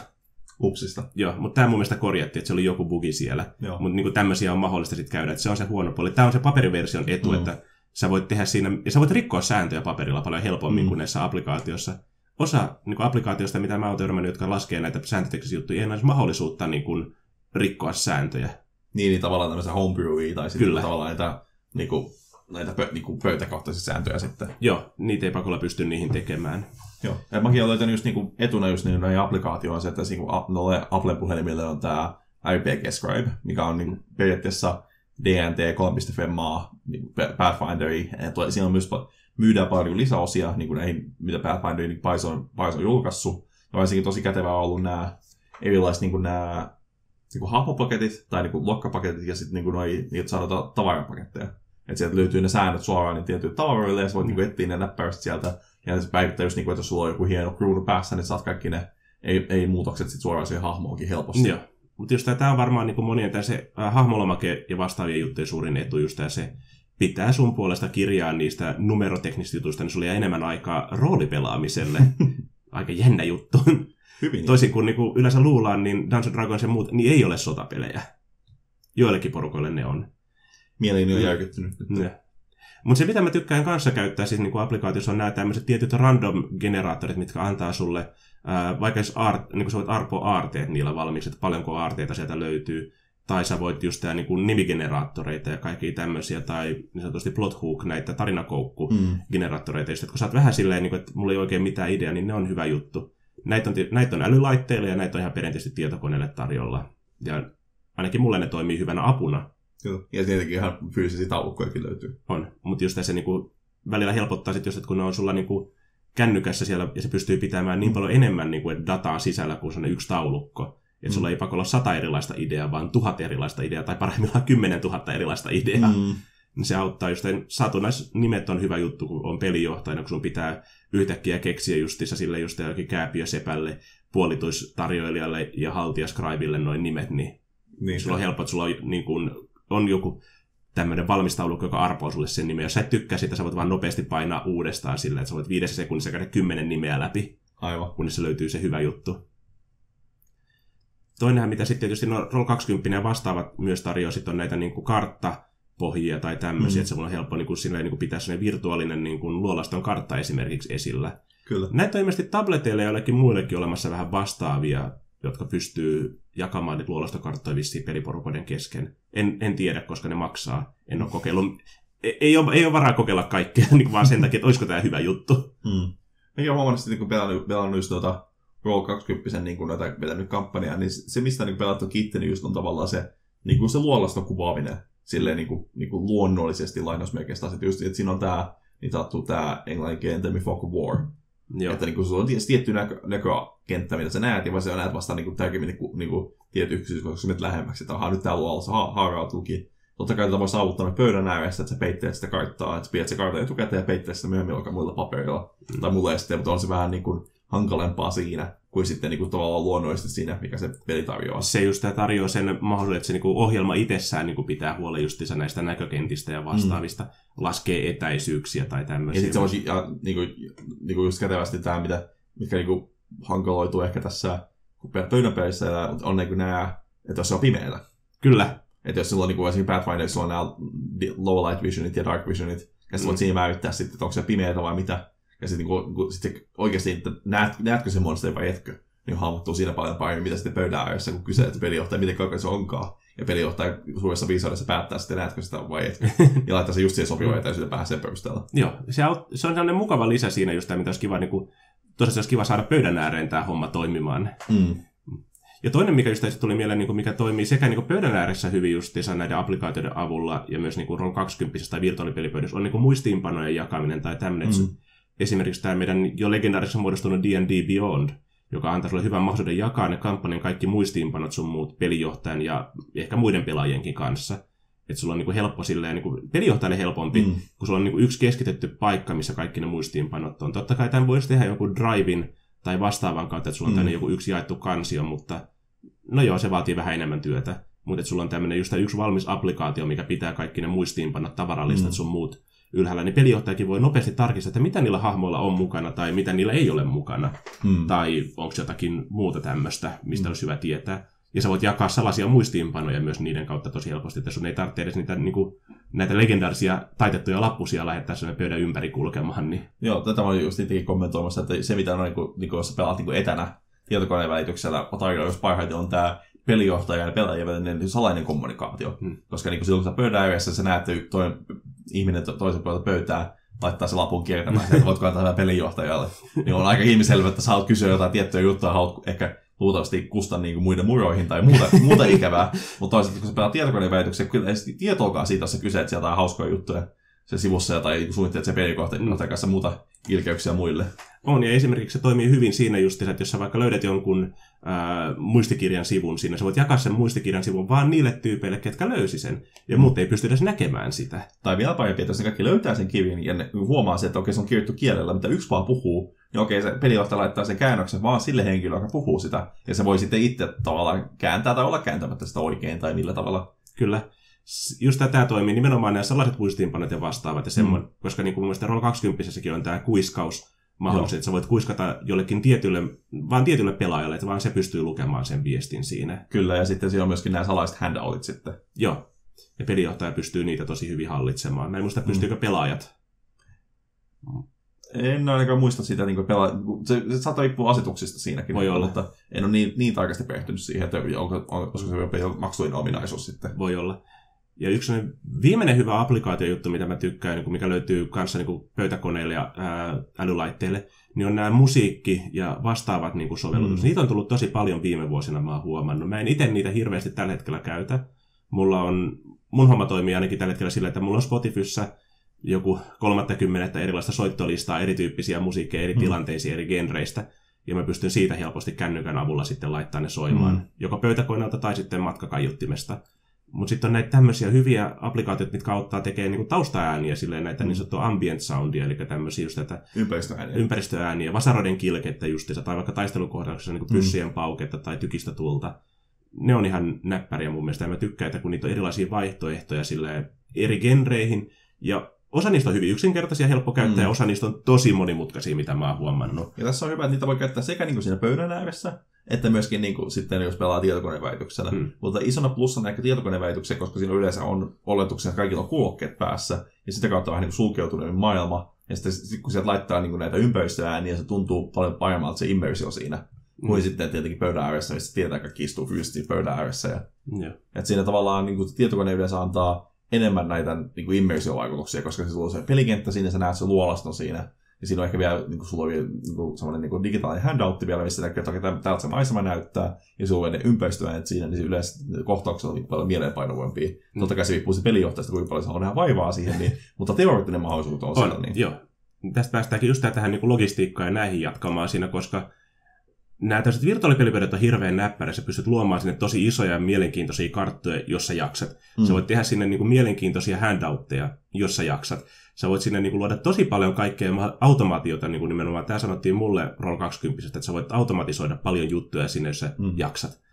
Upsista. Joo, mutta tämä mun mielestä korjattiin, että se oli joku bugi siellä. Mutta niin tämmöisiä on mahdollista sitten käydä, että se on se huono puoli. Tämä on se paperiversion etu, mm. että sä voit tehdä siinä, ja sä voit rikkoa sääntöjä paperilla paljon helpommin mm. kuin näissä applikaatiossa. Osa niin kuin applikaatioista, mitä mä oon törmännyt, jotka laskee näitä sääntöteknisiä juttuja, ei ole mahdollisuutta niin kuin, rikkoa sääntöjä. Niin, niin tavallaan tämmöisiä homebrewia tai sitten Kyllä. tavallaan näitä, niin kuin, näitä pö, niin kuin pöytäkohtaisia sääntöjä sitten. Joo, niitä ei pakolla pysty niihin tekemään. Joo, ja mäkin olen löytänyt just niinku etuna just niin näihin applikaatioon se, että niinku noille Apple-puhelimille on tämä RPG Scribe, mikä on niinku periaatteessa DNT 3.5 maa niin Pathfinderi. Siinä on myös myydään paljon lisäosia niin kuin näihin, mitä Pathfinderin niin Paiso on, Paiso on julkaissut. Ja varsinkin tosi kätevää on ollut nämä erilaiset niin kuin nämä niin kuin hahmopaketit tai niin kuin lokkapaketit ja sitten niin kuin noi, niitä sanotaan tavarapaketteja. Että sieltä löytyy ne säännöt suoraan niin tietyille tavaroille ja sä voit mm. niin etsiä ne näppärästi sieltä ja se päivittää just niin kuin, että jos sulla on joku hieno kruunu päässä, niin saat kaikki ne ei, ei muutokset sit suoraan siihen hahmoonkin helposti. Joo. Mutta just tämä on varmaan niin monien tämä se äh, hahmolomake ja vastaavien juttujen suurin etu, just se pitää sun puolesta kirjaa niistä numeroteknisistä jutuista, niin sulla jää enemmän aikaa roolipelaamiselle. [laughs] Aika jännä juttu. Hyvin. Toisin kuin, niin kuin yleensä luullaan, niin Dungeons Dragons ja muut, niin ei ole sotapelejä. Joillekin porukoille ne on. Mieleeni on järkyttynyt. Mutta se, mitä mä tykkään kanssa käyttää siis niin applikaatiossa, on nämä tämmöiset tietyt random-generaattorit, mitkä antaa sulle, ää, vaikka jos art, niin sä voit arpoa aarteet niillä valmiiksi, että paljonko aarteita sieltä löytyy, tai sä voit just tehdä niin nimigeneraattoreita ja kaikkia tämmöisiä, tai niin sanotusti plot hook, näitä tarinakoukku-generaattoreita, mm. kun sä oot vähän silleen, niin kuin, että mulla ei oikein mitään idea, niin ne on hyvä juttu. Näitä on, näitä on älylaitteille ja näitä on ihan perinteisesti tietokoneelle tarjolla. Ja ainakin mulle ne toimii hyvänä apuna Joo. Ja tietenkin ihan fyysisiä taulukkojakin löytyy. On, mutta just se niinku, välillä helpottaa sit just, että kun ne on sulla niinku, kännykässä siellä ja se pystyy pitämään niin mm. paljon enemmän niinku, dataa sisällä kuin se yksi taulukko. Että mm. sulla ei pakolla sata erilaista ideaa, vaan tuhat erilaista ideaa, tai parhaimmillaan kymmenen tuhatta erilaista ideaa. Mm. Niin se auttaa just, satunnaisnimet on hyvä juttu, kun on pelijohtajana, kun sun pitää yhtäkkiä keksiä justissa sille just jokin kääpiösepälle, puolituistarjoilijalle ja haltijascribille noin nimet, niin, niin sulla on helppo, että sulla on niin kuin, on joku tämmöinen valmistaulukko, joka arpoo sulle sen nimen. Jos sä et tykkää sitä, sä voit vaan nopeasti painaa uudestaan sillä, että sä voit viidessä sekunnissa käydä kymmenen nimeä läpi. Aivan. Kunnes se löytyy se hyvä juttu. Toinenhan, mitä sitten tietysti no, Roll20 ja vastaavat myös tarjoaa, sitten on näitä niin kuin karttapohjia tai tämmöisiä, mm. että se on helppo niin kuin, silleen, niin kuin pitää sellainen virtuaalinen niin kuin, luolaston kartta esimerkiksi esillä. Kyllä. Näitä on ilmeisesti tableteille ja joillekin muillekin olemassa vähän vastaavia jotka pystyy jakamaan niitä luolastokarttoja vissiin peliporukoiden kesken. En, en tiedä, koska ne maksaa. En ole kokeillut. Ei, ei, ole, ei ole varaa kokeilla kaikkea, [laughs] niin vaan sen takia, että olisiko tämä hyvä juttu. Hmm. Mäkin olen huomannut, että kun pelannut, pelannut just tuota Roll 20 niin kun näitä vetänyt kampanjaa, niin se, mistä niin pelattu kitti, niin just on tavallaan se, niin kuin se luolaston kuvaaminen silleen niin kuin, niin kuin luonnollisesti lainausmerkeistä. Että, just, että siinä on tämä, niin tattu tämä englanninkielinen Demi Fog War, Joo. Että niin kuin, sulla on tietty näkö, näkökenttä, mitä sä näet, ja sä näet vasta niin kuin, tarkemmin niin kuin, niin kuin, tietty yksityiskohta, kun sä menet lähemmäksi, että aha, nyt täällä luolassa ha- haarautuukin. Totta kai tätä voi saavuttaa pöydän ääressä, että sä peittelet sitä karttaa, että pidät se kartan etukäteen ja peittelet sitä myöhemmin muilla paperilla mm. tai muilla esteillä, mutta on se vähän niin kuin hankalempaa siinä, kuin sitten niin kuin tavallaan luonnollisesti siinä, mikä se peli tarjoaa. Se just tämä tarjoaa sen mahdollisuuden, että se niinku ohjelma itsessään niinku pitää huolen justiinsa näistä näkökentistä ja vastaavista, mm. laskee etäisyyksiä tai tämmöisiä. Ja sitten se voisi, ja, niin kuin, niin kuin just kätevästi tämä, mitä, mikä niin kuin hankaloituu ehkä tässä pöydänpelissä, on niin kuin nämä, että jos se on pimeätä. Kyllä. Että jos silloin niin kuin esimerkiksi Pathfinderissa on nämä low light visionit ja dark visionit, ja sä voit mm. siinä määrittää sitten, että onko se pimeätä vai mitä. Ja sitten niin sit oikeasti, että näet, näetkö se monsteri vai etkö, niin hahmottuu siinä paljon paremmin, mitä sitten pöydän ääressä, kun kyselet pelijohtaja, miten kauan se onkaan. Ja pelijohtaja suuressa viisaudessa päättää sitten, näetkö sitä vai etkö. [laughs] ja laittaa se just siihen sopivan etäisyyden päähän sen perusteella. Joo, se on, se on sellainen mukava lisä siinä just tämä, mitä olisi kiva, niin kuin, tosiaan olisi kiva saada pöydän ääreen tämä homma toimimaan. Mm. Ja toinen, mikä just tuli mieleen, niin kuin mikä toimii sekä niin kuin pöydän ääressä hyvin justiinsa näiden applikaatioiden avulla ja myös niin kuin Roll 20 tai virtuaalipelipöydässä, on niin kuin muistiinpanojen jakaminen tai tämmöinen. Mm. Esimerkiksi tämä meidän jo legendaarissa muodostunut D&D Beyond, joka antaa sulle hyvän mahdollisuuden jakaa ne kampanjan kaikki muistiinpanot sun muut pelijohtajan ja ehkä muiden pelaajienkin kanssa. Että sulla on niin kuin helppo silleen, niin kuin pelijohtajalle helpompi, mm. kun sulla on niin kuin yksi keskitetty paikka, missä kaikki ne muistiinpanot on. Totta kai tämän voisi tehdä joku drivein tai vastaavan kautta, että sulla on mm. joku yksi jaettu kansio, mutta no joo, se vaatii vähän enemmän työtä. Mutta sulla on tämmöinen just yksi valmis applikaatio, mikä pitää kaikki ne muistiinpanot, tavaralistat mm. sun muut ylhäällä, niin pelijohtajakin voi nopeasti tarkistaa, että mitä niillä hahmoilla on mukana tai mitä niillä ei ole mukana. Hmm. Tai onko jotakin muuta tämmöistä, mistä hmm. olisi hyvä tietää. Ja sä voit jakaa sellaisia muistiinpanoja myös niiden kautta tosi helposti, että sun ei tarvitse edes niitä, niin kuin, näitä legendaarisia taitettuja lappusia lähettää sinne pöydän ympäri kulkemaan. Niin... Joo, tätä mä olin just itsekin kommentoimassa, että se mitä on, niin kuin, niin kuin, jos sä pelaat niin kuin etänä tietokoneen välityksellä, jos parhaiten on tämä pelijohtaja ja pelaajien välinen salainen kommunikaatio. Hmm. Koska niin kuin silloin kun sä pöydän ääressä, sä näet, että toinen ihminen toisen puolelta pöytää laittaa se lapun kiertämään, että voitko antaa pelijohtajalle. niin on aika ilmiselvä, että sä haluat kysyä jotain tiettyä juttua, haluat ehkä luultavasti kusta niin kuin muiden muroihin tai muuta, muuta [laughs] ikävää. Mutta toisaalta, kun sä pelaat tietokoneen välityksiä, kyllä ei tietoakaan siitä, jos sä kyselet sieltä hauskoja juttuja se sivussa tai suunnittelet se pelikohta mm. kanssa muuta ilkeyksiä muille. On, ja esimerkiksi se toimii hyvin siinä just, että jos sä vaikka löydät jonkun ää, muistikirjan sivun siinä, sä voit jakaa sen muistikirjan sivun vaan niille tyypeille, ketkä löysi sen, ja muut ei pysty edes näkemään sitä. Tai vielä parempi, että jos ne kaikki löytää sen kirjan ja ne huomaa se, että okei, se on kirjoittu kielellä, mitä yksi vaan puhuu, niin okei, se pelijohtaja laittaa sen käännöksen vaan sille henkilölle, joka puhuu sitä, ja se voi sitten itse tavallaan kääntää tai olla kääntämättä sitä oikein tai millä tavalla. Kyllä just tämä toimii nimenomaan nämä sellaiset muistiinpanot ja vastaavat, ja semmo, mm. koska niin kuin mun mielestä Roll 20 on tämä kuiskaus, mahdollisuus, että sä voit kuiskata jollekin tietylle, vaan tietylle pelaajalle, että vaan se pystyy lukemaan sen viestin siinä. Kyllä, ja sitten siellä on myöskin nämä salaiset handoutit sitten. Joo, ja pelijohtaja pystyy niitä tosi hyvin hallitsemaan. Mä en muista, pystyykö mm. pelaajat. En ainakaan muista sitä, niin pela... se, se saattaa riippua asetuksista siinäkin. Voi olla. Mutta en ole niin, niin tarkasti perehtynyt siihen, että onko, onko se jopa maksullinen ominaisuus sitten. Voi olla. Ja yksi viimeinen hyvä applikaatiojuttu, mitä mä tykkään, niin mikä löytyy kanssa niin pöytäkoneille ja ää, älylaitteille, niin on nämä musiikki- ja vastaavat niin kuin sovellutukset. Mm. Niitä on tullut tosi paljon viime vuosina, mä oon huomannut. Mä en itse niitä hirveästi tällä hetkellä käytä. Mulla on, mun homma toimii ainakin tällä hetkellä sillä, että mulla on Spotifyssä joku 30 erilaista soittolistaa, erityyppisiä musiikkeja, eri mm. tilanteisiin, eri genreistä. Ja mä pystyn siitä helposti kännykän avulla sitten laittamaan ne soimaan, mm. joko pöytäkoneelta tai sitten matkakaiuttimesta. Mutta sitten on näitä tämmöisiä hyviä applikaatioita, mitkä auttaa tekemään niinku taustaääniä, silleen näitä mm. niin sanottua ambient soundia, eli tämmöisiä just tätä ympäristöääniä, ympäristöääniä vasaroiden kilkettä justiinsa, tai vaikka taistelukohdauksessa niin pyssyjen mm. pauketta tai tykistötulta. Ne on ihan näppäriä mun mielestä, ja mä tykkään, että kun niitä on erilaisia vaihtoehtoja sille eri genreihin, ja osa niistä on hyvin yksinkertaisia, helppo käyttää, mm. ja osa niistä on tosi monimutkaisia, mitä mä oon huomannut. Ja tässä on hyvä, että niitä voi käyttää sekä niin kuin siinä pöydän ääressä, että myöskin niin kuin, sitten, jos pelaa tietokoneväityksellä. Hmm. Mutta isona plussana ehkä tietokoneväityksellä, koska siinä yleensä on oletuksia, että kaikilla on kuulokkeet päässä, ja sitä kautta vähän niin sulkeutuneempi maailma. Ja sitten kun sieltä laittaa niin kuin näitä ympäristöääniä, se tuntuu paljon paremmalta se immersio siinä. Hmm. Kuin sitten tietenkin pöydän ääressä, missä tietää kaikki istuu fyysisesti pöydän ääressä. Ja, yeah. että siinä tavallaan niin kuin, tietokone yleensä antaa enemmän näitä niin kuin immersiovaikutuksia, koska se on se pelikenttä siinä, sä näet se luolaston siinä, ja siinä on ehkä vielä, niin kuin sulla on vielä niin kuin semmoinen niin kuin digitaalinen handout vielä, missä näkyy, että täältä se maisema näyttää, ja sulla on ne ympäristöäänet siinä, niin yleensä kohtaukset on niin paljon mieleenpainovampia. Mm. Totta kai se riippuu se pelijohtajasta, kuinka paljon se on vaivaa siihen, niin, [laughs] mutta teoreettinen mahdollisuus on, on siellä. Niin. Joo. Tästä päästäänkin just tähän niin kuin logistiikkaan ja näihin jatkamaan siinä, koska nämä tällaiset virtuaalipelipöydät on hirveän näppärä, sä pystyt luomaan sinne tosi isoja ja mielenkiintoisia karttoja, jos sä jaksat. Mm. Sä voit tehdä sinne niin kuin mielenkiintoisia handoutteja, jos sä jaksat. Sä voit sinne niin kuin luoda tosi paljon kaikkea automaatiota, niin kuin nimenomaan tämä sanottiin mulle Roll 20, että sä voit automatisoida paljon juttuja sinne, jos sä mm. jaksat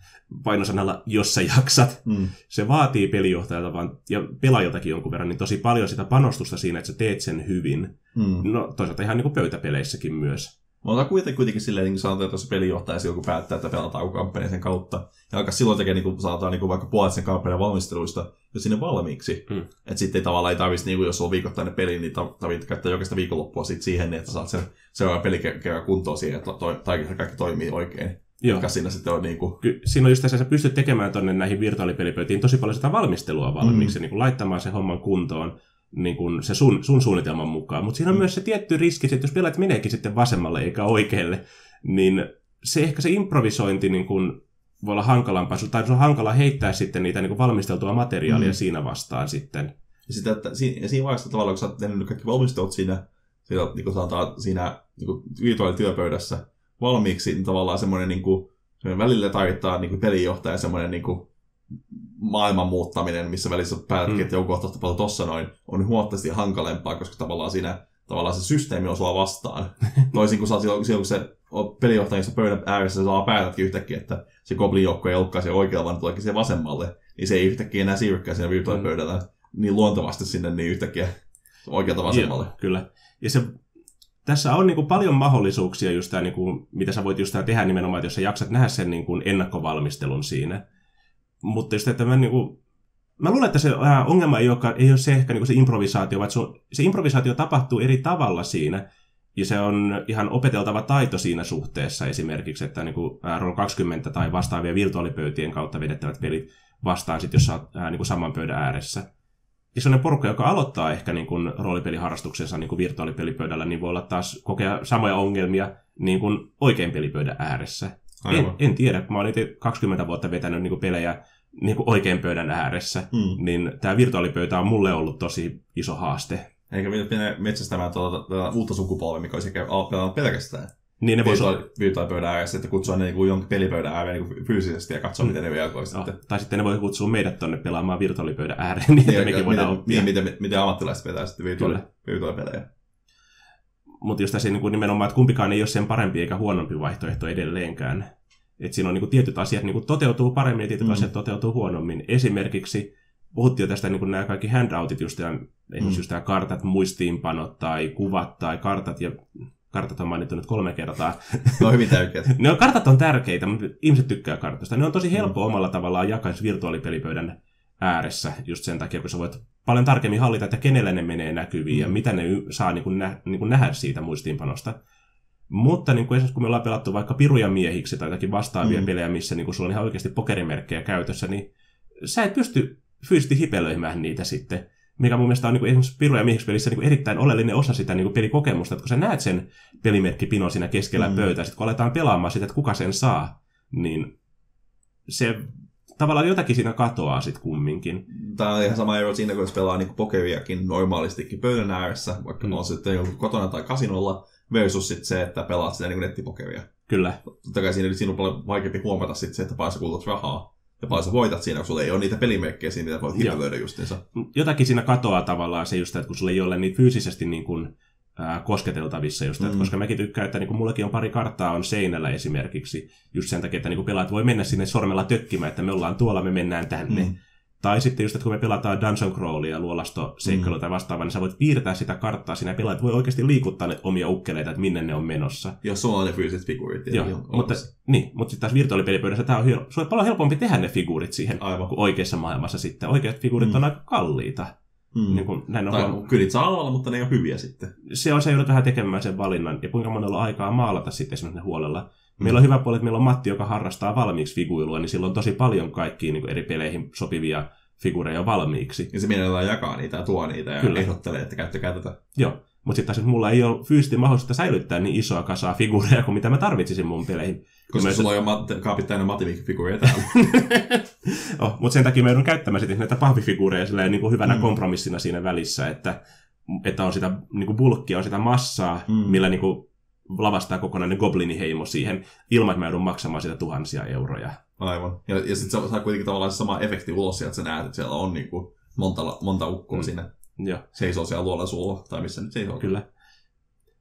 painosanalla, jos sä jaksat. Mm. Se vaatii pelijohtajalta vaan, ja pelaajiltakin jonkun verran, niin tosi paljon sitä panostusta siinä, että sä teet sen hyvin. Mm. No toisaalta ihan niin kuin pöytäpeleissäkin myös. Mutta kuitenkin, kuitenkin silleen, niin sanotaan, että jos pelijohtaja joku päättää, että pelataan kampanjan sen kautta, ja aika silloin tekee niin kuin, sanotaan, niin kuin vaikka puolet sen kampanjan valmisteluista jo sinne valmiiksi. Mm. Että sitten ei tavallaan ei tarvitsisi, niin kuin, jos on viikoittainen peli, niin tarvitsee käyttää jokaista viikonloppua sit siihen, niin että saat sen seuraavan pelikerran kuntoon siihen, että to, kaikki toimii oikein. Joo. siinä sitten on niin kuin... Ky- siinä on just tässä, että sä pystyt tekemään tuonne näihin virtuaalipelipöytiin tosi paljon sitä valmistelua valmiiksi, mm. niin kuin laittamaan se homman kuntoon niin kuin se sun, sun suunnitelman mukaan. Mutta siinä on mm. myös se tietty riski, että jos pelaat meneekin sitten vasemmalle eikä oikealle, niin se ehkä se improvisointi niin kuin voi olla hankalampaa, tai se on hankala heittää sitten niitä niin kuin valmisteltua materiaalia mm. siinä vastaan sitten. Ja, sitä, että siinä, ja siinä vaiheessa tavallaan, kun sä oot tehnyt kaikki valmistelut siinä, siinä, niin kuin sanotaan, siinä niin kuin virtuaalityöpöydässä valmiiksi, niin tavallaan semmoinen, niin kuin, semmoinen välillä tarvittaa niin kuin pelijohtaja semmoinen niin kuin, maailman muuttaminen, missä välissä päätät, mm. että joku kohta paljon tossa noin, on huomattavasti hankalempaa, koska tavallaan siinä tavallaan se systeemi on sua vastaan. [laughs] Toisin kuin silloin, silloin kun se pelijohtajissa pöydän ääressä sä saa päätätkin yhtäkkiä, että se goblin joukko ei olekaan siellä oikealla, vaan tuleekin siihen vasemmalle, niin se ei yhtäkkiä enää siirrykään siinä virtuaalipöydällä mm. niin luontevasti sinne niin yhtäkkiä oikealta vasemmalle. Joo, kyllä. Ja se, tässä on niin kuin paljon mahdollisuuksia, just tämä, niin kuin, mitä sä voit just tehdä nimenomaan, että jos sä jaksat nähdä sen niin kuin ennakkovalmistelun siinä, mutta just, että mä, niin kuin, mä luulen, että se äh, ongelma ei, ole, ei ole se ehkä niin se improvisaatio, vaan se, on, se improvisaatio tapahtuu eri tavalla siinä. Ja se on ihan opeteltava taito siinä suhteessa esimerkiksi, että niin äh, Roll 20 tai vastaavia virtuaalipöytien kautta vedettävät pelit vastaan, sit, jos sä oot äh, niin kuin saman pöydän ääressä. Ja sellainen porukka, joka aloittaa ehkä niin kuin roolipeliharrastuksensa niin kuin virtuaalipelipöydällä, niin voi olla taas kokea samoja ongelmia niin kuin oikein pelipöydän ääressä. En, en tiedä, mä olen itse 20 vuotta vetänyt niin kuin pelejä niin kuin oikein pöydän ääressä, mm. niin tämä virtuaalipöytä on mulle ollut tosi iso haaste. Eikä mennä metsästämään tuota, tuota uutta sukupolvea, mikä olisi ehkä pelannut pelkästään. Niin ne voisi virtuaalipöydän ääressä, että kutsua ne niin jonkin pelipöydän ääreen niin fyysisesti ja katsoa, mm. miten ne reagoisi. No, tai sitten ne voi kutsua meidät tonne pelaamaan virtuaalipöydän ääreen, [laughs] niin, että mekin voidaan oppia. Niin, miten, miten ammattilaiset vetää sitten virtuaali, virtuaalipelejä. Mutta just tässä niin kuin nimenomaan, että kumpikaan ei ole sen parempi eikä huonompi vaihtoehto edelleenkään. Että siinä on niin kuin tietyt asiat niin kuin toteutuu paremmin ja tietyt mm. asiat toteutuu huonommin. Esimerkiksi puhuttiin jo tästä niin kuin nämä kaikki handoutit, just, ja, mm. just kartat, muistiinpanot tai kuvat tai kartat, ja kartat on mainittu nyt kolme kertaa. [laughs] Ne on hyvin tärkeitä. ne on, kartat on tärkeitä, mutta ihmiset tykkää kartoista. Ne on tosi helppo mm. omalla tavallaan jakaa virtuaalipelipöydän ääressä, just sen takia, kun sä voit paljon tarkemmin hallita, että kenellä ne menee näkyviin mm. ja mitä ne saa niin kuin nä, niin kuin nähdä siitä muistiinpanosta. Mutta niin kuin esimerkiksi kun me ollaan pelattu vaikka piruja miehiksi tai jotakin vastaavia mm. pelejä, missä niin kuin sulla on ihan oikeasti pokerimerkkejä käytössä, niin sä et pysty fyysisesti hipelöimään niitä sitten. Mikä mun mielestä on niin kuin esimerkiksi piruja miehiksi pelissä niin kuin erittäin oleellinen osa sitä niin kuin pelikokemusta, että kun sä näet sen pelimerkkipinon siinä keskellä mm. pöytää, sitten kun aletaan pelaamaan sitä, että kuka sen saa, niin se tavallaan jotakin siinä katoaa sitten kumminkin. Tämä on ihan sama ero siinä, kun pelaa niin pokeriakin normaalistikin pöydän ääressä, vaikka mm. on sitten joku kotona tai kasinolla, versus sit se, että pelaat sitä niin nettipokeria. Kyllä. Totta kai siinä, siinä on paljon vaikeampi huomata sit se, että paljon sä kulutat rahaa ja paljon sä voitat siinä, kun sulla ei ole niitä pelimerkkejä siinä, mitä voit hipelöidä justiinsa. Jotakin siinä katoaa tavallaan se just, että kun sulla ei ole niin fyysisesti niin kuin, ää, kosketeltavissa just, mm. että koska mäkin tykkään, että niin kuin mullakin on pari karttaa on seinällä esimerkiksi, just sen takia, että niin kuin pelaat voi mennä sinne sormella tökkimään, että me ollaan tuolla, me mennään tänne. Mm. Tai sitten just, että kun me pelataan Dungeon Crawlia, luolasto seikkailu mm. tai vastaavaa, niin sä voit piirtää sitä karttaa siinä pelaat, voi oikeasti liikuttaa ne omia ukkeleita, että minne ne on menossa. Jos sulla on ne fyysiset figuurit. Joo, mutta, niin, mutta sitten taas virtuaalipelipöydässä tämä on, hel- on paljon helpompi tehdä ne figuurit siihen Aivan. kuin oikeassa maailmassa sitten. Oikeat figuurit mm. on aika kalliita. Mm. Niin kuin, näin on tai huom... kyllä saa olla, mutta ne ei ole hyviä sitten. Se on se, joudut vähän tekemään sen valinnan. Ja kuinka monella on aikaa maalata sitten esimerkiksi ne huolella. Meillä on hyvä puoli, että meillä on Matti, joka harrastaa valmiiksi figuilua, niin sillä on tosi paljon kaikkia niin eri peleihin sopivia figureja valmiiksi. Ja se mielellään jakaa niitä ja tuo niitä ja Kyllä. ehdottelee, että käyttäkää tätä. Joo, mutta sitten taas mulla ei ole fyysisesti mahdollista säilyttää niin isoa kasaa figureja kuin mitä mä tarvitsisin mun peleihin. Koska mä sulla on jo mat- kaapit täynnä mativik-figureja täällä. [laughs] oh, mutta sen takia mä joudun käyttämään sitten näitä pahvifigureja niin kuin hyvänä mm. kompromissina siinä välissä, että, että on sitä niin kuin bulkkia, on sitä massaa, mm. millä niin kuin lavastaa kokonainen gobliniheimo siihen, ilman että mä joudun maksamaan sitä tuhansia euroja. Aivan. Ja, ja sitten saa kuitenkin tavallaan se sama efekti ulos sieltä, että sä näet, että siellä on niin kuin monta, monta ukkoa mm. siinä. Joo. Seisoo siellä luolla suulla, tai missä nyt seisoo. Kyllä.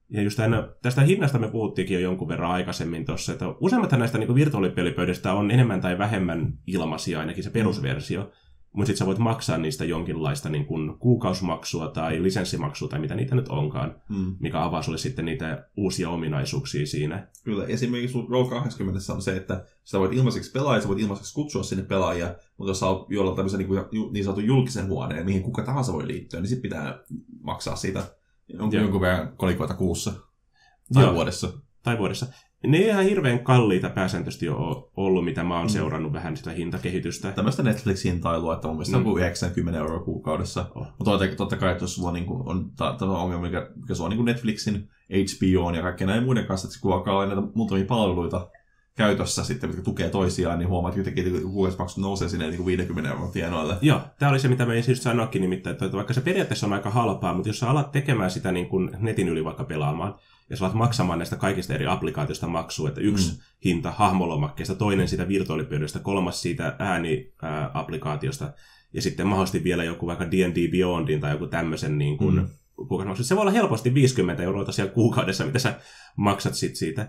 Ja just aina, tästä hinnasta me puhuttiinkin jo jonkun verran aikaisemmin tuossa, että useimmat näistä niin virtuaalipelipöydistä on enemmän tai vähemmän ilmaisia, ainakin se perusversio. Mutta sitten sä voit maksaa niistä jonkinlaista niin kuin kuukausimaksua tai lisenssimaksua tai mitä niitä nyt onkaan, Mm. mikä avaa sulle sitten niitä uusia ominaisuuksia siinä. Kyllä, esimerkiksi Roll 20 on se, että sä voit ilmaiseksi pelaa ja sä voit ilmaiseksi kutsua sinne pelaajia, mutta jos sä oot jollain tämmöisen niin, kuin, niin sanotun julkisen huoneen, mihin kuka tahansa voi liittyä, niin sit pitää maksaa siitä jonkun, jonkun verran kolikoita kuussa tai Joo. vuodessa. Tai vuodessa. Ne ei ihan hirveän kalliita pääsääntöisesti ole ollut, mitä mä oon Mm. seurannut vähän sitä hintakehitystä. Tämmöistä Netflix-hintailua, että mun mielestä Mm. mm. on 90 euroa kuukaudessa. Oh. Mutta totta, totta kai, että jos sulla niin kuin, on ta- tämä ongelma, mikä, mikä sulla on niin kuin Netflixin, HBO ja kaikkien näiden muiden kanssa, että kun alkaa olla näitä muutamia palveluita käytössä sitten, mitkä tukee toisiaan, niin huomaat että yhtäkkiä että kuukausmaksut nousee sinne niin kuin 50 euron tienoille. Joo, tämä oli se, mitä mä just sanoikin nimittäin, että vaikka se periaatteessa on aika halpaa, mutta jos sä alat tekemään sitä niin kuin netin yli vaikka pelaamaan, ja sä alat maksamaan näistä kaikista eri applikaatioista maksua, että yksi Mm. mm. hinta hahmolomakkeesta, toinen siitä virtuaalipöydästä, kolmas siitä ääniapplikaatiosta, ja sitten mahdollisesti vielä joku vaikka D&D Beyondin tai joku tämmöisen niin kuin, Mm. mm. kuukausimaksu. Se voi olla helposti 50 euroa tosiaan kuukaudessa, mitä sä maksat sit siitä.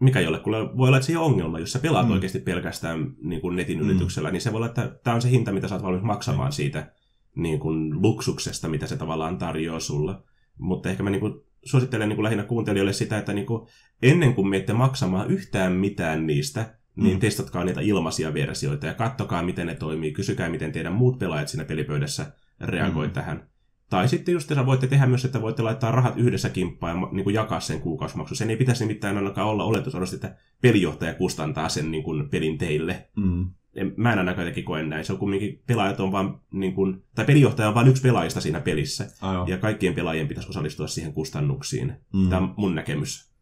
Mikä jollekulle voi olla, että se ei ole ongelma, jos sä pelaat Mm. mm. oikeasti pelkästään niin kuin netin Mm. ylityksellä, niin se voi olla, että tämä on se hinta, mitä sä oot valmis maksamaan siitä niin kuin luksuksesta, mitä se tavallaan tarjoaa sulle. Mutta ehkä mä niin kuin suosittelen niin kuin lähinnä kuuntelijoille sitä, että niin kuin ennen kuin menette maksamaan yhtään mitään niistä, niin Mm. testatkaa niitä ilmaisia versioita ja kattokaa, miten ne toimii. Kysykää, miten teidän muut pelaajat siinä pelipöydässä reagoi Mm. tähän. Tai sitten just voitte tehdä myös, että voitte laittaa rahat yhdessä kimppaan ja niin kuin jakaa sen kuukausimaksun. Sen ei pitäisi nimittäin ainakaan olla oletus, että pelijohtaja kustantaa sen niin kuin pelin teille Mm. En- mä en ainakaan jotenkin koe näin. Se on kumminkin, pelaajat on vaan, niin kuin, tai pelijohtaja on vain yksi pelaajista siinä pelissä, Aivan. ja kaikkien pelaajien pitäisi osallistua siihen kustannuksiin. Mm. Tämä on mun näkemys.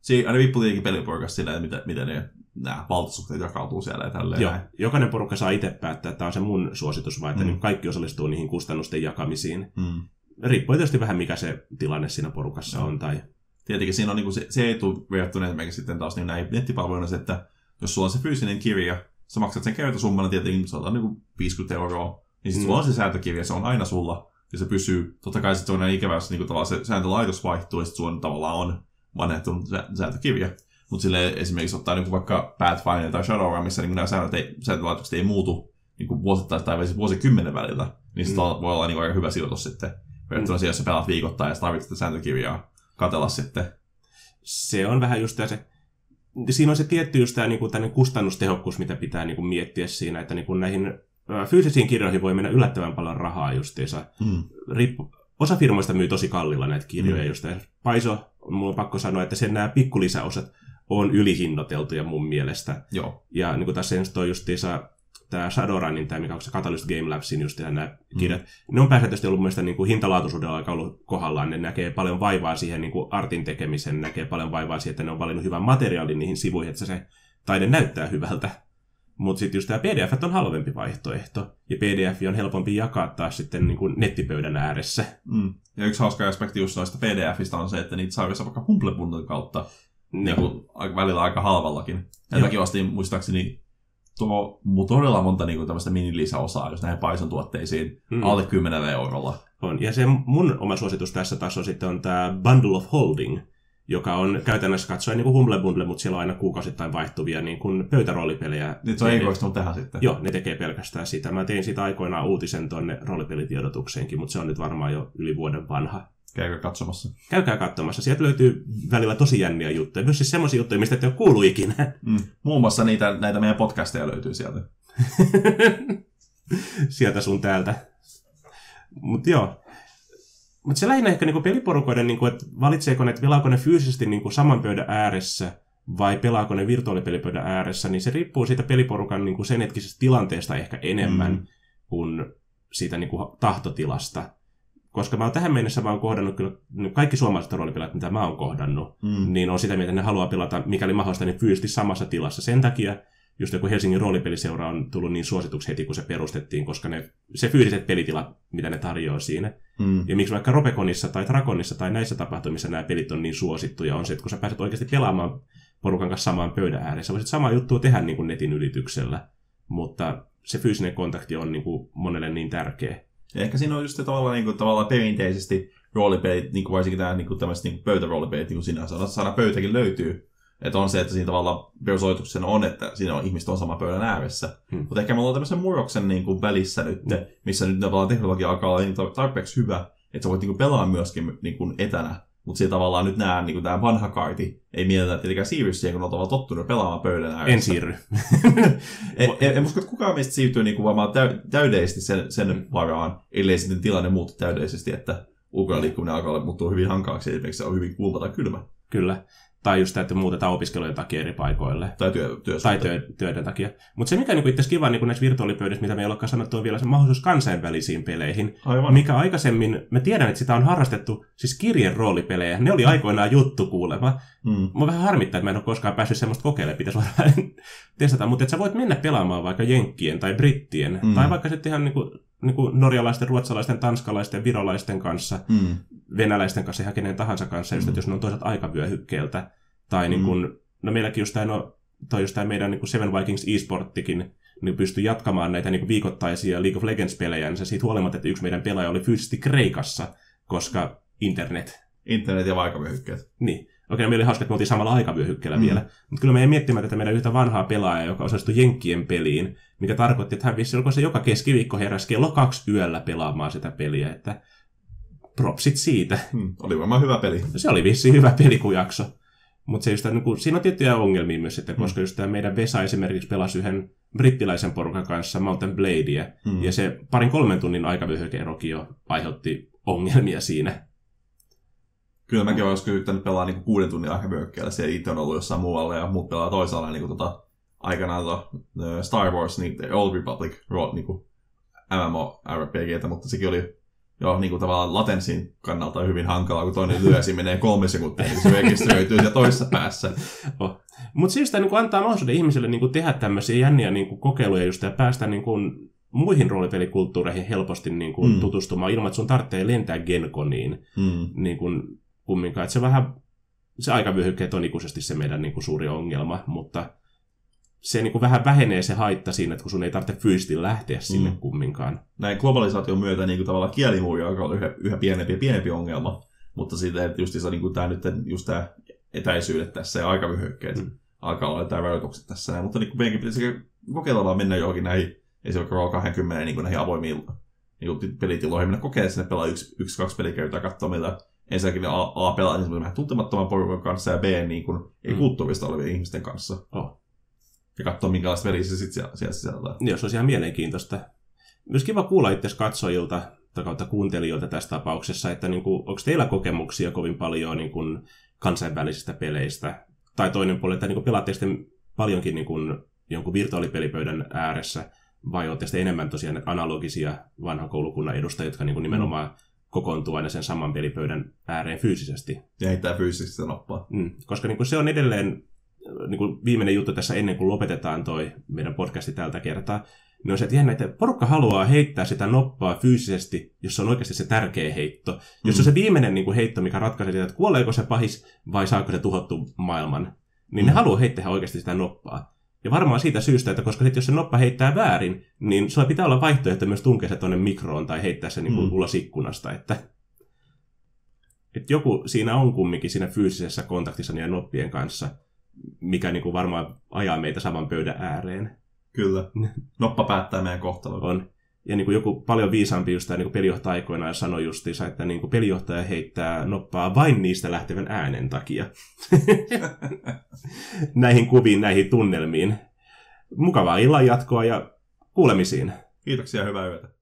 Siinä aina riippuu tietenkin peliporukasta sillä, että miten, miten ne, nämä valtasuhteet jakautuu siellä ja tälleen. Joo, jokainen porukka saa itse päättää, että tämä on se mun suositus, vaan että Mm. mm. kaikki osallistuu niihin kustannusten jakamisiin. Mm. Riippuu tietysti vähän, mikä se tilanne siinä porukassa Joo. on. Tai... Tietenkin siinä on niin se, se etu verrattuna esimerkiksi sitten taas niin näihin nettipalveluihin, että jos sulla on se fyysinen kirja, sä maksat sen kertasummana tietenkin, se on niin 50 euroa, niin sitten Mm. sulla on se sääntökirja, se on aina sulla, ja se pysyy, totta kai sitten se on aina ikävä, jos niin kuin, se sääntölaitos vaihtuu, ja sitten sulla tavallaan on vanhentunut sä- sääntökirja. Mutta sille esimerkiksi ottaa niin vaikka Pathfinder tai Shadowrun, missä niin nämä säännöt ei, sääntölaitokset ei muutu niin kuin vuosittain tai siis vuosikymmenen välillä, niin Mm. voi olla niin kuin aika hyvä sijoitus sitten. Verrattuna siihen, jos sä pelaat viikoittain ja tarvitset sitä sääntökirjaa katella sitten. Se on vähän just se, siinä on se tietty just tämä niin kuin, kustannustehokkuus, mitä pitää niin kuin, miettiä siinä, että niin kuin, näihin fyysisiin kirjoihin voi mennä yllättävän paljon rahaa justiinsa. Mm. riippu, osa firmoista myy tosi kallilla näitä kirjoja. Mm. Just, Paiso, mulla on pakko sanoa, että sen nämä pikkulisäosat on ylihinnoiteltuja mun mielestä. Joo. Ja niin kuin tässä toi justiinsa tämä Shadowrunin, tämä mikä on se Catalyst Game Labsin just nämä kirjat, mm. ne on pääsääntöisesti ollut mun mielestä niin kuin hintalaatuisuudella aika ollut kohdallaan. Ne näkee paljon vaivaa siihen niin kuin artin tekemiseen, näkee paljon vaivaa siihen, että ne on valinnut hyvän materiaalin niihin sivuihin, että se taide näyttää hyvältä. Mutta sitten just tämä PDF on halvempi vaihtoehto, ja PDF on helpompi jakaa taas sitten niin kuin nettipöydän ääressä. Mm. Ja yksi hauska aspekti just noista PDFistä on se, että niitä saa vaikka Humble kautta niin kuin, aika- välillä aika halvallakin. Ja takia vasta muistaakseni tuo todella monta niin kuin, tämmöistä minilisäosaa just näihin Paisan tuotteisiin Mm. alle 10 eurolla. On. Ja se mun oma suositus tässä taas on sitten on tämä Bundle of Holding, joka on käytännössä katsoen niin kuin Humble Bundle, mutta siellä on aina kuukausittain vaihtuvia niin kuin pöytäroolipelejä. Nyt se on erikoistunut tähän sitten. Joo, ne tekee pelkästään sitä. Mä tein siitä aikoinaan uutisen tuonne roolipelitiedotukseenkin, mutta se on nyt varmaan jo yli vuoden vanha. Käykö katsomassa? Käykää katsomassa. Sieltä löytyy välillä tosi jänniä juttuja. Myös siis semmoisia juttuja, mistä ette ole kuullut ikinä. Mm. Muun muassa niitä, näitä meidän podcasteja löytyy sieltä. [laughs] sieltä sun täältä. Mutta joo. Mutta se lähinnä ehkä niinku peliporukoiden, niinku, että valitseeko ne, että pelaako ne fyysisesti niinku saman pöydän ääressä vai pelaako ne virtuaalipelipöydän ääressä, niin se riippuu siitä peliporukan niinku sen hetkisestä tilanteesta ehkä enemmän Mm. mm. kuin siitä niinku tahtotilasta. Koska mä oon tähän mennessä vaan kohdannut kyllä kaikki suomalaiset roolipelaajat, mitä mä oon kohdannut, Mm. niin on sitä mieltä, että ne haluaa pelata, mikäli mahdollista, niin fyysisesti samassa tilassa. Sen takia just joku Helsingin roolipeliseura on tullut niin suosituksi heti, kun se perustettiin, koska ne, se fyysiset pelitilat, mitä ne tarjoaa siinä. Mm. Ja miksi vaikka Robeconissa tai Dragonissa tai näissä tapahtumissa nämä pelit on niin suosittuja, on se, että kun sä pääset oikeasti pelaamaan porukan kanssa samaan pöydän ääressä, voisit samaa juttua tehdä niin kuin netin ylityksellä, mutta se fyysinen kontakti on niin kuin monelle niin tärkeä. Ja ehkä siinä on just se tavallaan, niin kuin, tavallaan perinteisesti roolipelit, niin kuin varsinkin tämä niin kuin, tämmöiset niin pöytäroolipelit, niin kuin sinä sanoit, sana pöytäkin löytyy. Että on se, että siinä tavallaan perusoituksena on, että siinä on ihmiset on sama pöydän ääressä. Hmm. Mutta ehkä me ollaan tämmöisen murroksen niin kuin välissä nyt, Hmm. missä nyt tavallaan teknologia alkaa olla niin tarpeeksi hyvä, että sä voit niin kuin pelaa myöskin niin kuin etänä. Mutta siinä tavallaan nyt nämä, niin tämä vanha kaarti ei mielellä tietenkään siirry siihen, kun tavallaan tottunut pelaamaan pöydän ääressä. En siirry. [laughs] En, en, en usko, että kukaan meistä siirtyy niin kuin varmaan täy, täydellisesti sen, sen varaan, ellei sitten tilanne muutu täydellisesti, että ulkona liikkuminen alkaa muuttua hyvin hankalaksi, esimerkiksi se on hyvin kuuma tai kylmä, Kyllä. Tai just että muutetaan opiskelujen takia eri paikoille. tai työ, Tai työsuhteet. työ, töiden takia. Mutta se, mikä niinku itse kiva niinku näissä virtuaalipöydissä, mitä me ei olekaan sanottu, on vielä se mahdollisuus kansainvälisiin peleihin. Aivan. Mikä aikaisemmin, mä tiedän, että sitä on harrastettu, siis kirjen roolipelejä. Ne oli aikoinaan juttu kuulema. Mm. Mua vähän harmittaa, että mä en ole koskaan päässyt semmoista kokeilemaan, pitäisi varmaan [laughs] testata. Mutta että sä voit mennä pelaamaan vaikka jenkkien tai brittien, Mm. tai vaikka sitten ihan niinku, niinku norjalaisten, ruotsalaisten, tanskalaisten, virolaisten kanssa, Mm. venäläisten kanssa, ihan kenen tahansa kanssa, just, Mm. että jos ne on toiset aikavyöhykkeeltä. Tai niin kuin, no meilläkin just tämä, no, toi just tämä meidän niin kuin Seven Vikings e-sporttikin, niin pystyi jatkamaan näitä niin kuin viikoittaisia League of Legends-pelejä, niin se siitä huolimatta, että yksi meidän pelaaja oli fyysisesti Kreikassa, koska internet. Internet ja vaikavyöhykkeet. Niin. Okei, meillä oli hauska, että me oltiin samalla aikavyöhykkeellä Mm. mm. vielä. Mutta kyllä meidän miettimään tätä meidän yhtä vanhaa pelaajaa, joka osallistui Jenkkien peliin, mikä tarkoitti, että hän vissi, se joka keskiviikko heräsi kello kaksi yöllä pelaamaan sitä peliä, että propsit siitä. Mm. Oli varmaan hyvä peli. No se oli vissiin hyvä pelikujakso. Mutta se just, niin kun, siinä on tiettyjä ongelmia myös, että koska just tämä meidän Vesa esimerkiksi pelasi yhden brittiläisen porukan kanssa Mountain Bladea, Mm. ja se parin kolmen tunnin aikavyöhykeerokin jo aiheutti ongelmia siinä. Kyllä mäkin olen joskus yrittänyt pelaa niin kuuden tunnin aikavyöhykkeellä. Se itse on ollut jossain muualla ja muut pelaa toisaalla niin kuin, tota, aikanaan to, ö, Star Wars, niin The Old Republic, niin kuin MMO-RPGtä, mutta sekin oli jo niin kuin tavallaan latenssin kannalta hyvin hankalaa, kun toinen lyösi menee kolme sekuntia, niin se rekisteröityy siellä toisessa päässä. Mutta siis tämä niin antaa mahdollisuuden ihmisille niin tehdä tämmöisiä jänniä niin kokeiluja just ja päästä niin kuin muihin roolipelikulttuureihin helposti niin kuin Mm. tutustumaan ilman, että sun tarvitsee lentää Genkoniin Mm. niin kuin kumminkaan. Että se vähän, se aikavyöhykkeet on ikuisesti se meidän niin kuin suuri ongelma, mutta se niin kuin vähän vähenee se haitta siinä, että kun sun ei tarvitse fyysisesti lähteä sinne Mm. kumminkaan. näin globalisaation myötä niin kuin tavallaan kielimuuri alkaa olla yhä, yhä pienempi ja pienempi ongelma, mutta siitä, että just niin kuin tämä, nyt, just tämä etäisyydet tässä ja aikavyöhykkeet Mm. alkaa olla jotain rajoitukset tässä. Mutta niin kuin meidänkin pitäisi kokeilla vaan mennä johonkin näihin, esimerkiksi Roll 20 niin kuin näihin avoimiin niin kuin pelitiloihin, mennä kokeilemaan sinne pelaa yksi, yksi kaksi pelikertaa, katsoa miltä ensinnäkin ne A, A pelaa niin vähän tuntemattoman porukan kanssa ja B niin kuin, ei Mm. kulttuurista olevien ihmisten kanssa. Oh. Ja katsoa minkälaista peliä se sitten siellä, siellä sisältää. Niin, jos olisi ihan mielenkiintoista. Myös kiva kuulla itse katsojilta tai kautta kuuntelijoilta tässä tapauksessa, että niin kuin, onko teillä kokemuksia kovin paljon niin kuin, kansainvälisistä peleistä? Tai toinen puoli, että niin kuin, pelaatte sitten paljonkin niin kuin, jonkun virtuaalipelipöydän ääressä, vai olette sitten enemmän tosiaan näitä analogisia vanhan koulukunnan edustajia, jotka niin kuin, nimenomaan kokoontuu aina sen saman pelipöydän ääreen fyysisesti? Ja heittää fyysisesti noppaa. Mm, koska niin kuin se on edelleen niin kuin viimeinen juttu tässä ennen kuin lopetetaan toi meidän podcasti tältä kertaa, niin on se, että jännä, että porukka haluaa heittää sitä noppaa fyysisesti, jos se on oikeasti se tärkeä heitto. Mm. Jos se on se viimeinen niin kuin heitto, mikä ratkaisee sitä, että kuoleeko se pahis vai saako se tuhottu maailman, niin mm. ne haluaa heittää oikeasti sitä noppaa. Ja varmaan siitä syystä, että koska sit jos se noppa heittää väärin, niin sulla pitää olla vaihtoehto myös tunkea se tuonne mikroon tai heittää se niin kuin Mm. ulos ikkunasta. Että, että joku siinä on kumminkin siinä fyysisessä kontaktissa niiden noppien kanssa, mikä niin kuin varmaan ajaa meitä saman pöydän ääreen. Kyllä. [laughs] Noppa päättää meidän kohtalon. On. Ja niin kuin joku paljon viisaampi just tämä niin pelijohtaja aikoinaan sanoi justiinsa, että niin kuin pelijohtaja heittää noppaa vain niistä lähtevän äänen takia. [laughs] näihin kuviin, näihin tunnelmiin. Mukavaa illan jatkoa ja kuulemisiin. Kiitoksia ja hyvää yötä.